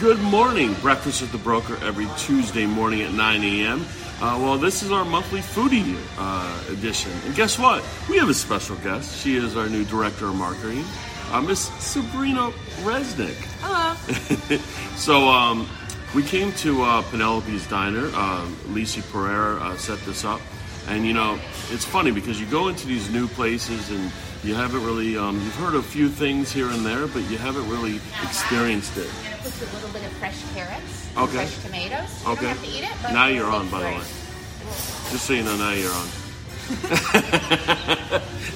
Good morning. Breakfast with the Broker every Tuesday morning at 9 a.m. Uh, well, this is our monthly foodie uh, edition. And guess what? We have a special guest. She is our new director of marketing, uh, Miss Sabrina Resnick. Hello. So um, we came to uh, Penelope's Diner. Uh, Lisi Pereira uh, set this up. And you know, it's funny because you go into these new places and you haven't really, um, you've heard a few things here and there, but you haven't really experienced it. I'm gonna put a little bit of fresh carrots, and Okay. fresh tomatoes. You Okay. have to eat it, but Now you're on, by the way. Just so you know, now you're on.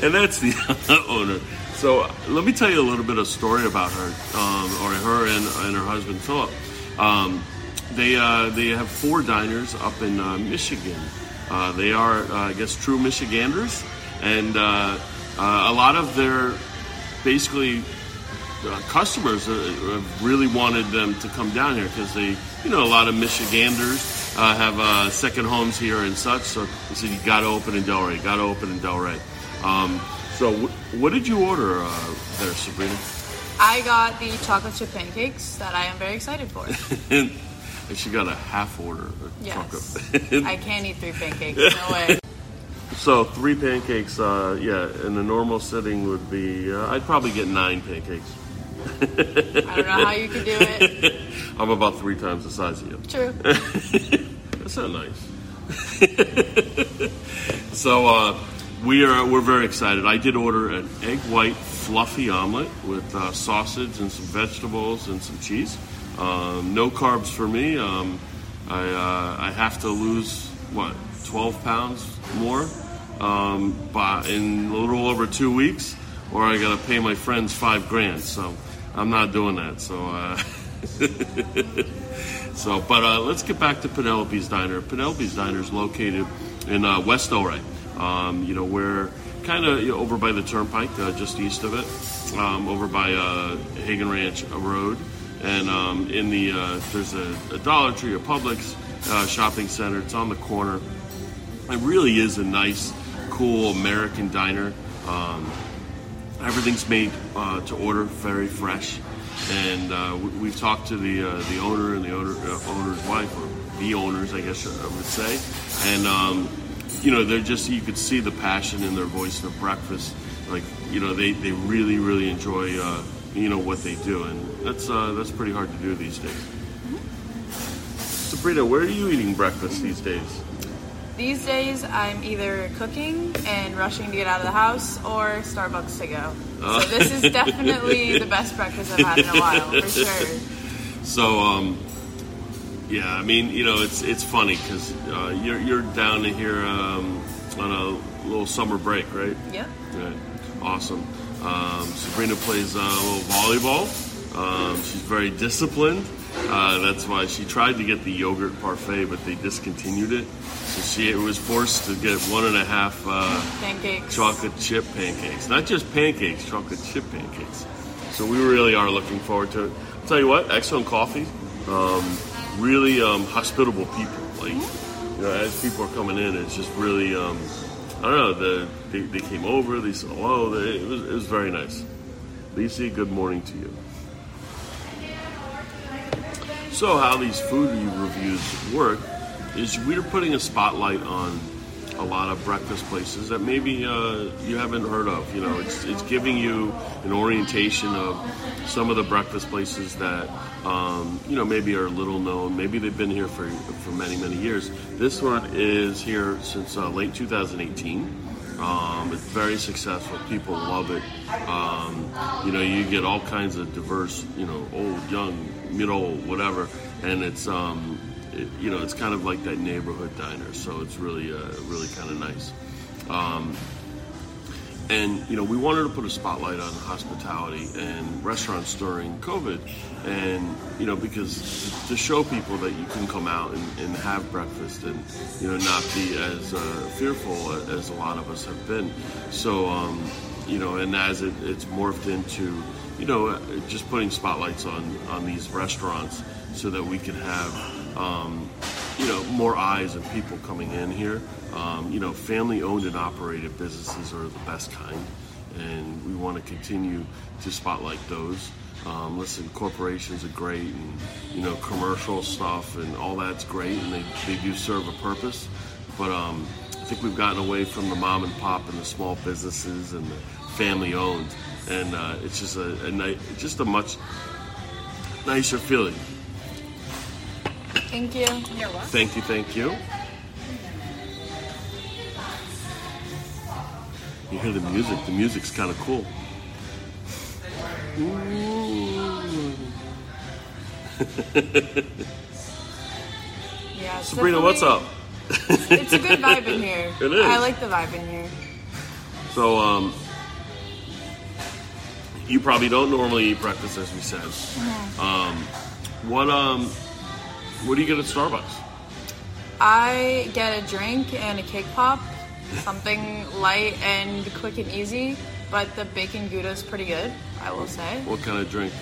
and that's the owner. So let me tell you a little bit of story about her, um, or her and, and her husband Philip. Um, they uh, they have four diners up in uh, Michigan. Uh, they are, uh, I guess, true Michiganders, and uh, uh, a lot of their basically uh, customers uh, really wanted them to come down here because they, you know, a lot of Michiganders uh, have uh, second homes here and such. So they said you got to open in Delray, got to open in Delray. Um, so wh- what did you order uh, there, Sabrina? I got the chocolate chip pancakes that I am very excited for. and she got a half order of Yes. I can't eat three pancakes. No way. so three pancakes, uh, yeah, in a normal sitting would be, uh, I'd probably get nine pancakes. I don't know how you can do it. I'm about three times the size of you. True. That's not nice. so uh, we are we're very excited. I did order an egg white fluffy omelet with uh, sausage and some vegetables and some cheese. Um, no carbs for me. Um, I uh, I have to lose what 12 pounds more um, by, in a little over two weeks, or I got to pay my friends five grand. So I'm not doing that. So. Uh, So, but uh, let's get back to Penelope's Diner. Penelope's Diner is located in uh, West Delray. Um, you know, we're kind of you know, over by the turnpike, uh, just east of it, um, over by uh, Hagen Ranch Road. And um, in the uh, there's a, a Dollar Tree, a Publix uh, shopping center. It's on the corner. It really is a nice, cool American diner. Um, everything's made uh, to order, very fresh. And uh, we, we've talked to the uh, the owner and the owner uh, owner's wife, or the owners, I guess I would say. And um, you know, they're just you could see the passion in their voice. Their breakfast, like you know, they, they really really enjoy you know what they do, and that's uh, that's pretty hard to do these days. Sabrina, where are you eating breakfast these days? These days, I'm either cooking and rushing to get out of the house or Starbucks to go. Oh. So this is definitely the best breakfast I've had in a while, for sure. So, um, yeah, I mean, you know, it's it's funny because uh, you're you're down here um, on a little summer break, right? Yep. Right. Awesome. Um, Sabrina plays uh, a little volleyball. Um, she's very disciplined. Uh, that's why she tried to get the yogurt parfait, but they discontinued it. So she was forced to get one and a half uh, chocolate chip pancakes. Not just pancakes, chocolate chip pancakes. So we really are looking forward to it. I'll tell you what, excellent coffee. Um, really um, hospitable people. Like, you know, as people are coming in, it's just really, um, I don't know, the, they, they came over, they said hello. They, it, was, it was very nice. Lisa, good morning to you. So, how these food reviews work is we're putting a spotlight on a lot of breakfast places that maybe uh, you haven't heard of. You know, it's, it's giving you an orientation of some of the breakfast places that um, you know maybe are little known. Maybe they've been here for for many many years. This one is here since uh, late 2018. Um, it's very successful. People love it. Um, you know, you get all kinds of diverse, you know, old, young, middle, whatever, and it's um, it, you know, it's kind of like that neighborhood diner. So it's really, uh, really kind of nice. And you know, we wanted to put a spotlight on hospitality and restaurants during COVID, and you know, because to show people that you can come out and, and have breakfast and you know not be as uh, fearful as a lot of us have been. So, um, you know, and as it, it's morphed into you know just putting spotlights on on these restaurants so that we can have um, you know more eyes and people coming in here. Um, you know, family owned and operated businesses are the best kind, and we want to continue to spotlight those. Um, listen, corporations are great, and you know, commercial stuff and all that's great, and they, they do serve a purpose. But um, I think we've gotten away from the mom and pop and the small businesses and the family owned, and uh, it's just a, a ni- just a much nicer feeling. Thank you. You're welcome. Thank you, thank you. You hear the music? The music's kind of cool. Yeah. Sabrina, what's up? It's a good vibe in here. It is. I like the vibe in here. So, um, you probably don't normally eat breakfast, as we said. Um, what um, what do you get at Starbucks? I get a drink and a cake pop, something light and quick and easy. But the bacon gouda is pretty good, I will say. What kind of drink?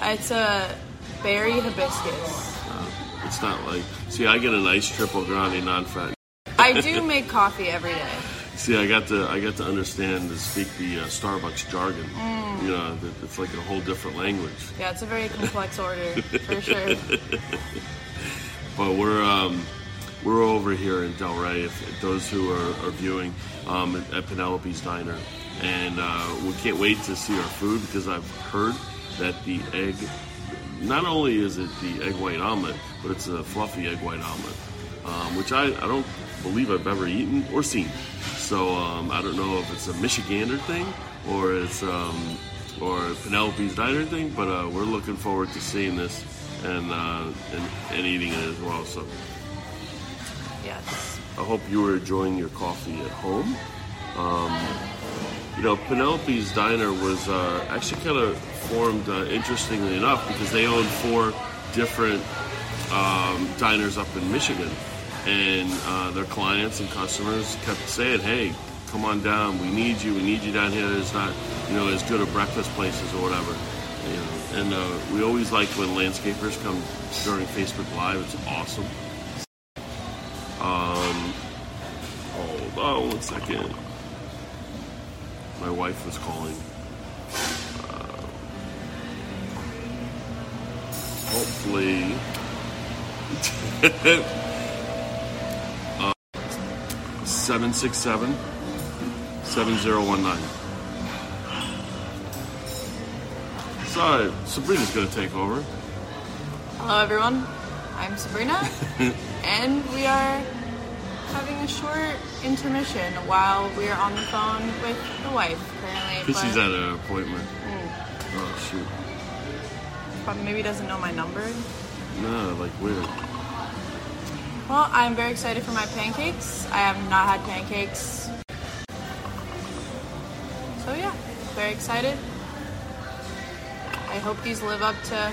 It's a berry hibiscus. Uh, it's not like. See, I get a nice triple grande non-fat. I do make coffee every day. See, I got to I got to understand to speak the uh, Starbucks jargon. You know, it's like a whole different language. Yeah, it's a very complex order for sure. But we're um, we're over here in Delray. If, if those who are, are viewing um, at, at Penelope's Diner, and uh, we can't wait to see our food because I've heard that the egg. Not only is it the egg white omelet, but it's a fluffy egg white omelet, um, which I, I don't believe I've ever eaten or seen. So um, I don't know if it's a Michigander thing or it's um, or Penelope's Diner thing, but uh, we're looking forward to seeing this and, uh, and and eating it as well. So Yes. I hope you were enjoying your coffee at home. Um, you know, Penelope's Diner was uh, actually kind of formed, uh, interestingly enough, because they own four different um, diners up in Michigan, and uh, their clients and customers kept saying, "Hey, come on down. We need you. We need you down here. There's not, you know, as good of breakfast places or whatever." You know, and uh, we always like when landscapers come during Facebook Live. It's awesome. Um, hold on one second. My wife was calling. Uh, hopefully. uh, 767 7019. Sorry, Sabrina's gonna take over. Hello, everyone. I'm Sabrina, and we are having a short intermission while we are on the phone with the wife currently. Because she's at an appointment. Hmm. Oh, shoot. but maybe doesn't know my number. No, like weird. Well, I'm very excited for my pancakes. I have not had pancakes. So yeah, very excited. I hope these live up to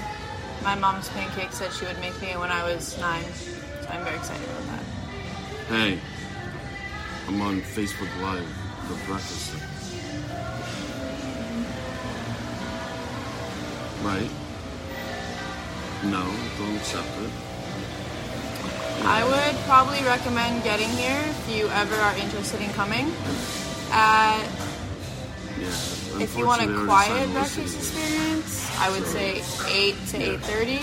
my mom's pancakes that she would make me when I was nine. So I'm very excited about that. Hey, I'm on Facebook Live, the breakfast. Right? No, don't accept it. I would probably recommend getting here if you ever are interested in coming. At. If you want a unfortunately, I already quiet breakfast experience, I would say 8 to Yeah. 8.30.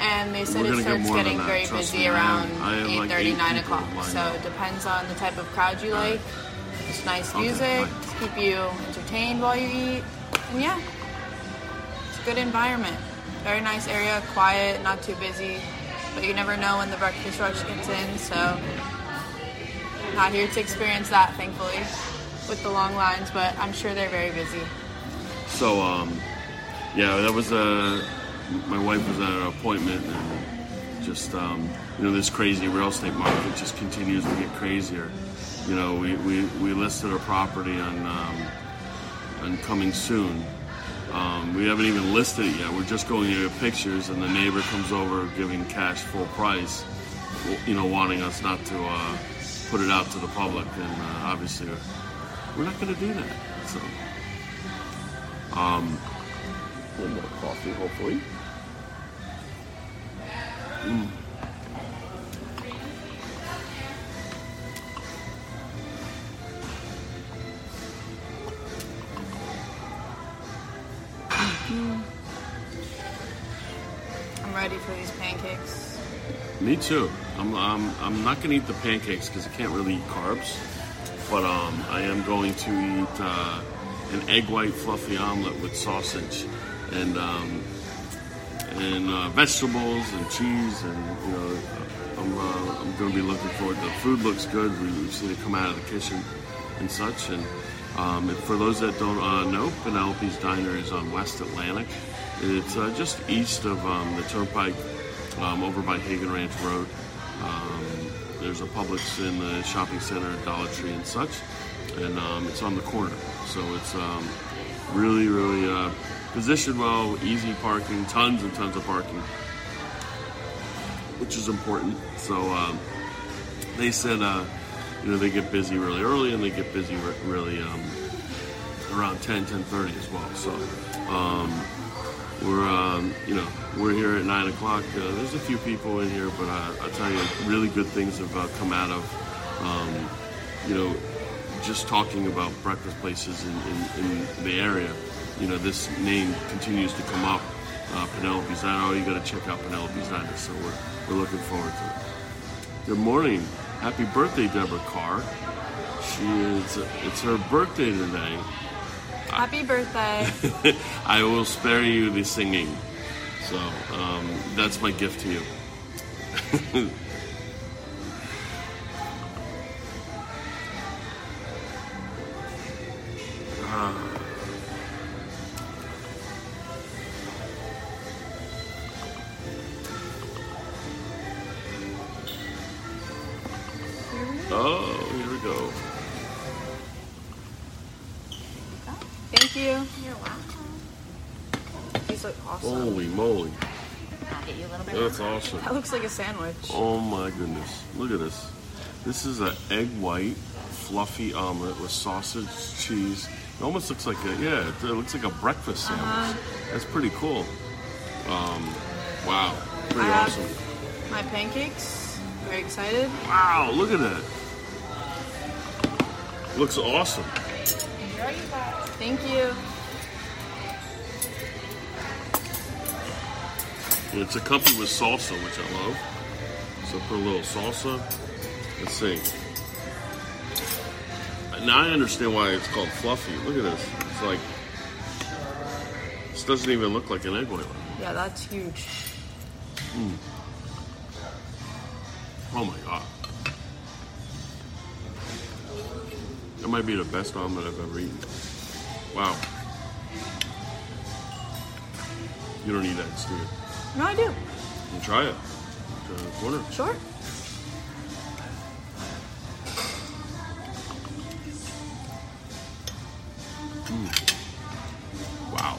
And they said We're it gonna get starts getting very trust busy me. Around have- I have like 8.30, 9 o'clock. So it depends on the type of crowd you like. Just nice Okay, music, fine. keep you entertained while you eat. And yeah, it's a good environment. Very nice area, quiet, not too busy. But you never know when the breakfast rush gets in, so not here to experience that, thankfully, with the long lines, but I'm sure they're very busy. So, um, yeah, that was a. My wife was at an appointment, and just um, you know, this crazy real estate market just continues to get crazier. You know, we, we, we listed a property on um, on coming soon. Um, we haven't even listed it yet. We're just going to get pictures, and the neighbor comes over giving cash full price. You know, wanting us not to uh, put it out to the public, and uh, obviously we're not going to do that. So. Um, a little more coffee, hopefully. Mm. I'm ready for these pancakes. Me too. I'm, I'm, I'm not going to eat the pancakes because I can't really eat carbs. But um, I am going to eat uh, an egg white fluffy omelet with sausage and um, and uh, vegetables and cheese and you know I'm, uh, I'm going to be looking forward. To the food looks good. We've seen it come out of the kitchen and such. And, um, and for those that don't uh, know, Penelope's Diner is on West Atlantic. It's uh, just east of um, the Turnpike, um, over by Hagen Ranch Road. There's a Publix in the shopping center, Dollar Tree, and such, and um, it's on the corner. So it's um, really, really uh, positioned well, easy parking, tons and tons of parking which is important. So um, they said, uh, you know, they get busy really early and they get busy re- really um, around 10, 10.30 as well. So um, we're, um, you know, we're here at 9 o'clock. Uh, there's a few people in here, but uh, I'll tell you, really good things have uh, come out of, um, you know, just talking about breakfast places in, in, in the area. You know, this name continues to come up uh, Penelope's Diner. Oh, you got to check out Penelope's Diner. So we're, we're looking forward to it. Good morning. Happy birthday, Deborah Carr. She is, it's her birthday today. Happy birthday. I will spare you the singing. So um, that's my gift to you. Ah. Oh, here we go. Thank you. You're welcome. These look awesome. Holy moly. I'll get you a little bit That's more. awesome. That looks like a sandwich. Oh my goodness. Look at this. This is an egg white fluffy omelet with sausage, cheese. It almost looks like a yeah, it looks like a breakfast sandwich. Uh-huh. That's pretty cool. Um, wow, pretty I have- awesome. My pancakes. Very excited. Wow, look at that. Looks awesome. Enjoy you guys. Thank you. It's accompanied with salsa, which I love. So put a little salsa. Let's see. Now I understand why it's called fluffy. Look at this. It's like this doesn't even look like an egg white. Yeah, that's huge. Mm. Oh my god. That might be the best omelet I've ever eaten. Wow. You don't need that you? No, I do. You try it. The corner. Sure. Wow.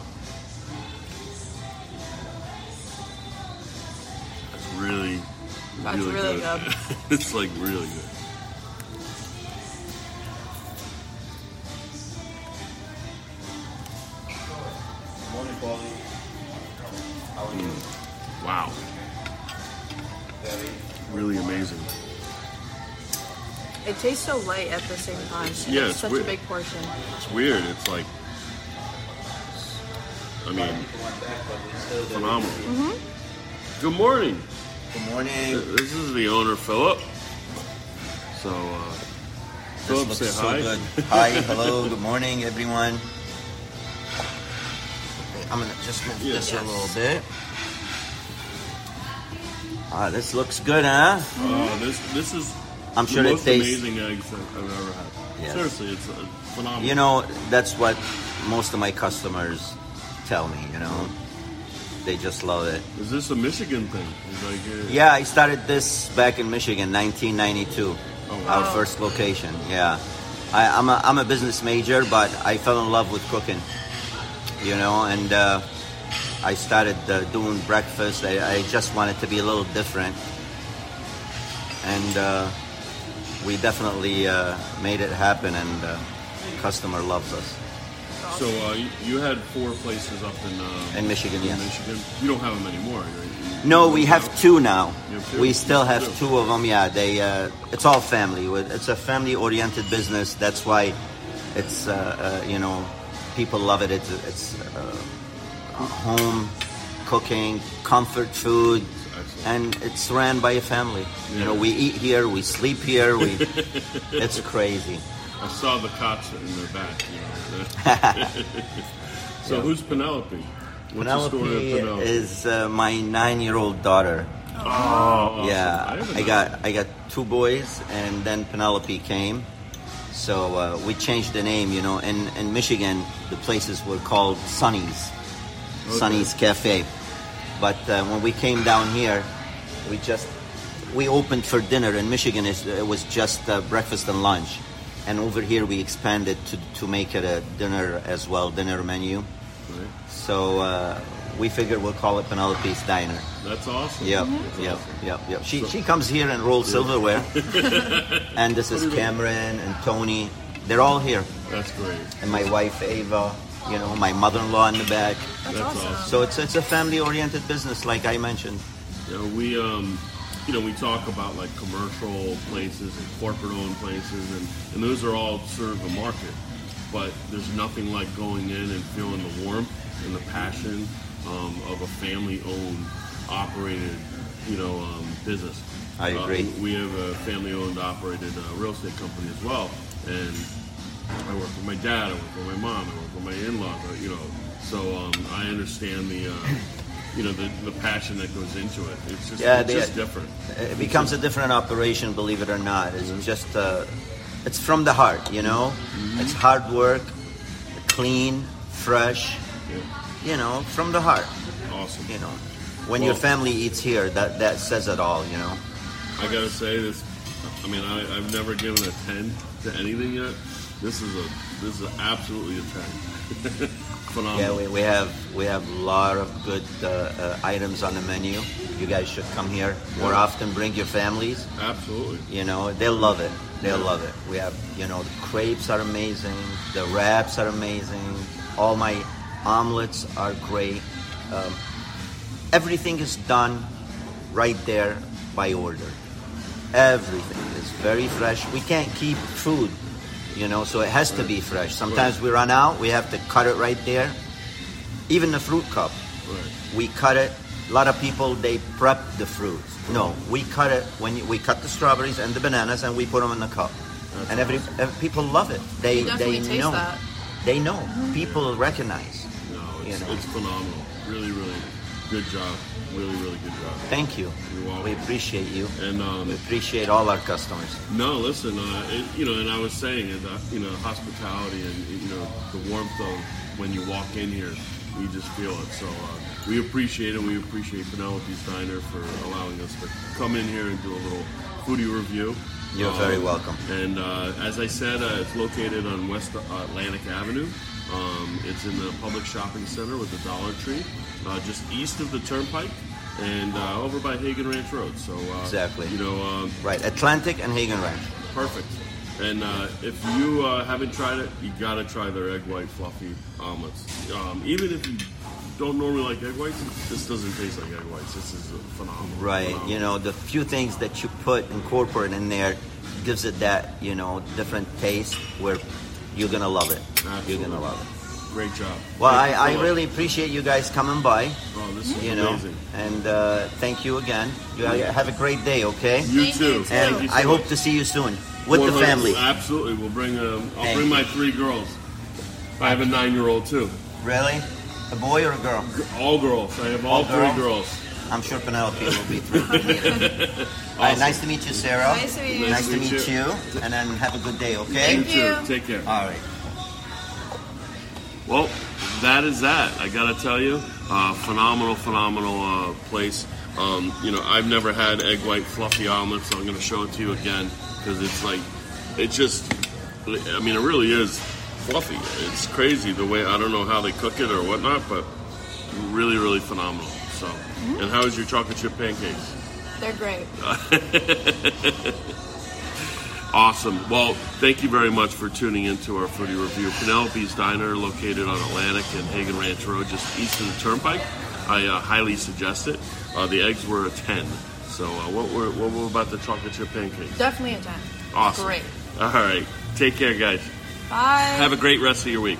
That's really, That's really, really good. good. it's like really good. Tastes so light at the same time. and Yeah, it's it's such weird. a big portion. It's weird. It's like, I mean, One back, but we still do. phenomenal. Good morning. Good morning. This is the owner, Philip. So, uh, Philip, looks say so hi. good. Hi, hello, good morning, everyone. I'm gonna just move Yes. this a little bit. Ah, this looks good, huh? Uh, this this is I'm sure the it most tastes. amazing eggs that I've ever had. Yes. Seriously, it's uh, phenomenal. You know, that's what most of my customers tell me. You know, they just love it. is this a Michigan thing? Like, uh, Yeah, I started this back in Michigan, 1992. Oh, wow. Our first location. Yeah, I, I'm a I'm a business major, but I fell in love with cooking. You know, and uh, I started uh, doing breakfast. I, I just wanted to be a little different, and uh, we definitely uh, made it happen. And uh, customer loves us So uh, you, had four places up in uh, in Michigan. in Yes. Michigan. You don't have them anymore. Right? No, we have two now. Two? We still have Two. two of them. Yeah, they. Uh, it's all family. It's a family-oriented business. That's why it's uh, uh, you know people love it. It's it's uh, home cooking, comfort food. And it's ran by a family. You know, we eat here, we sleep here, we. it's crazy. I saw the cots in the back. You know. so who's Penelope? What's the story Penelope of Penelope? is uh, my nine-year-old daughter. oh, awesome. Yeah, didn't I got I got two boys, and then Penelope came. So uh, we changed the name. You know, in in Michigan, the places were called Sonny's, Okay. Sonny's Cafe. But uh, when we came down here, we just we opened for dinner. In Michigan, it was just uh, breakfast and lunch, and over here we expanded to to make it a dinner as well, dinner menu. Right. So uh, we figured we'll call it Penelope's Diner. That's awesome. Yep, That's yep, awesome. yep, yep. She she comes here and rolls silverware, and this is What do you mean? Cameron and Tony. They're all here, That's great. and my wife Ava. You know, my mother-in-law in the back. That's, That's awesome. awesome. So it's it's a family-oriented business, like I mentioned. You know, we um, you know, we talk about like commercial places and corporate-owned places, and and those are all serve the market. But there's nothing like going in and feeling the warmth and the passion um, of a family-owned, operated, you know, um, business. I Uh, agree. we have a family-owned, operated uh, real estate company as well, and I work with my dad, I work with my mom, I work with my in-laws. uh, You know, so um, I understand the, uh, you know, the, the passion that goes into it. It's just, Yeah, it's they- just different. It becomes a different operation, believe it or not. It's just uh, it's from the heart, you know. It's hard work, clean, fresh, Yeah, you know, from the heart. awesome. You know, when your family eats here, that that says it all. You know. I gotta say this. I mean, I, I've never given a ten to anything yet. This is a this is absolutely a ten. Phenomenal. Yeah, we, we have we have a lot of good uh, uh, items on the menu. You guys should come here more Yeah. often. Bring your families. absolutely. You know, they'll love it. They'll Yeah. love it. We have, you know, the crepes are amazing. The wraps are amazing. All my omelets are great. Um, everything is done right there by order. Everything is very fresh. We can't keep food, you know, so it has to be fresh. Sometimes we run out. We have to cut it right there. Even the fruit cup Right. we cut it. A lot of people they prep the fruit. No, we cut it when you, we cut the strawberries and the bananas and we put them in the cup. That's and every, awesome. every- people love it. They You they taste know. that. They know. People recognize. No, it's, You know. it's phenomenal. Really, really good job. Really, really good job. Thank you. You're welcome. We appreciate you. And um, We appreciate all our customers. No, listen, uh, it, you know, and I was saying, uh, you know, hospitality and you know the warmth of when you walk in here, you just feel it. So uh, we appreciate it. We appreciate Penelope's Diner for allowing us to come in here and do a little foodie review. You're Um, very welcome. And uh, as I said, uh, it's located on West Atlantic Avenue. Um, it's in the Publix shopping center with the Dollar Tree, uh, just east of the Turnpike, and uh, over by Hagen Ranch Road. So uh, Exactly. you know. Um, Right, Atlantic and Hagen Ranch. Perfect. And uh, if you uh, haven't tried it, you gotta try their egg white fluffy omelets. Um, even if you don't normally like egg whites, this doesn't taste like egg whites. This is phenomenal. Right. Phenomenal. You know, the few things that you put incorporate in there gives it that, you know, different taste where you're gonna love it. You're gonna love it. Great job. Well, Thank I, I really appreciate you guys coming by. Oh, this is you know, amazing. and uh, thank you again. You have a great day, okay? You Thank too. you, too. And you so I hope to see you soon with the family. Absolutely. We'll bring. Um, I'll Thank bring my three girls. I have a nine-year-old too. Really? A boy or a girl? All girls. I have all, All three girls? girls. I'm sure Penelope will be thrilled. All right, Awesome. nice to meet you, Sarah. Nice to meet you. Nice Nice to meet meet you. And then have a good day, okay? Thank you. Too. Take care. All right. Well, that is that. I gotta tell you, uh, phenomenal, phenomenal uh, place. Um, you know, I've never had egg white fluffy omelets, so I'm gonna show it to you again because it's like, it just, I mean, it really is fluffy. It's crazy the way I don't know how they cook it or whatnot, but really, really phenomenal. So, and how is your chocolate chip pancakes? They're great. Awesome. Well, thank you very much for tuning into our foodie review. Penelope's Diner, located on Atlantic and Hagen Ranch Road, just east of the Turnpike. I uh, highly suggest it. Uh, the eggs were a 10. So, uh, what, were, what were about the chocolate chip pancakes? Definitely a 10. Awesome. Great. All right. Take care, guys. Bye. Have a great rest of your week.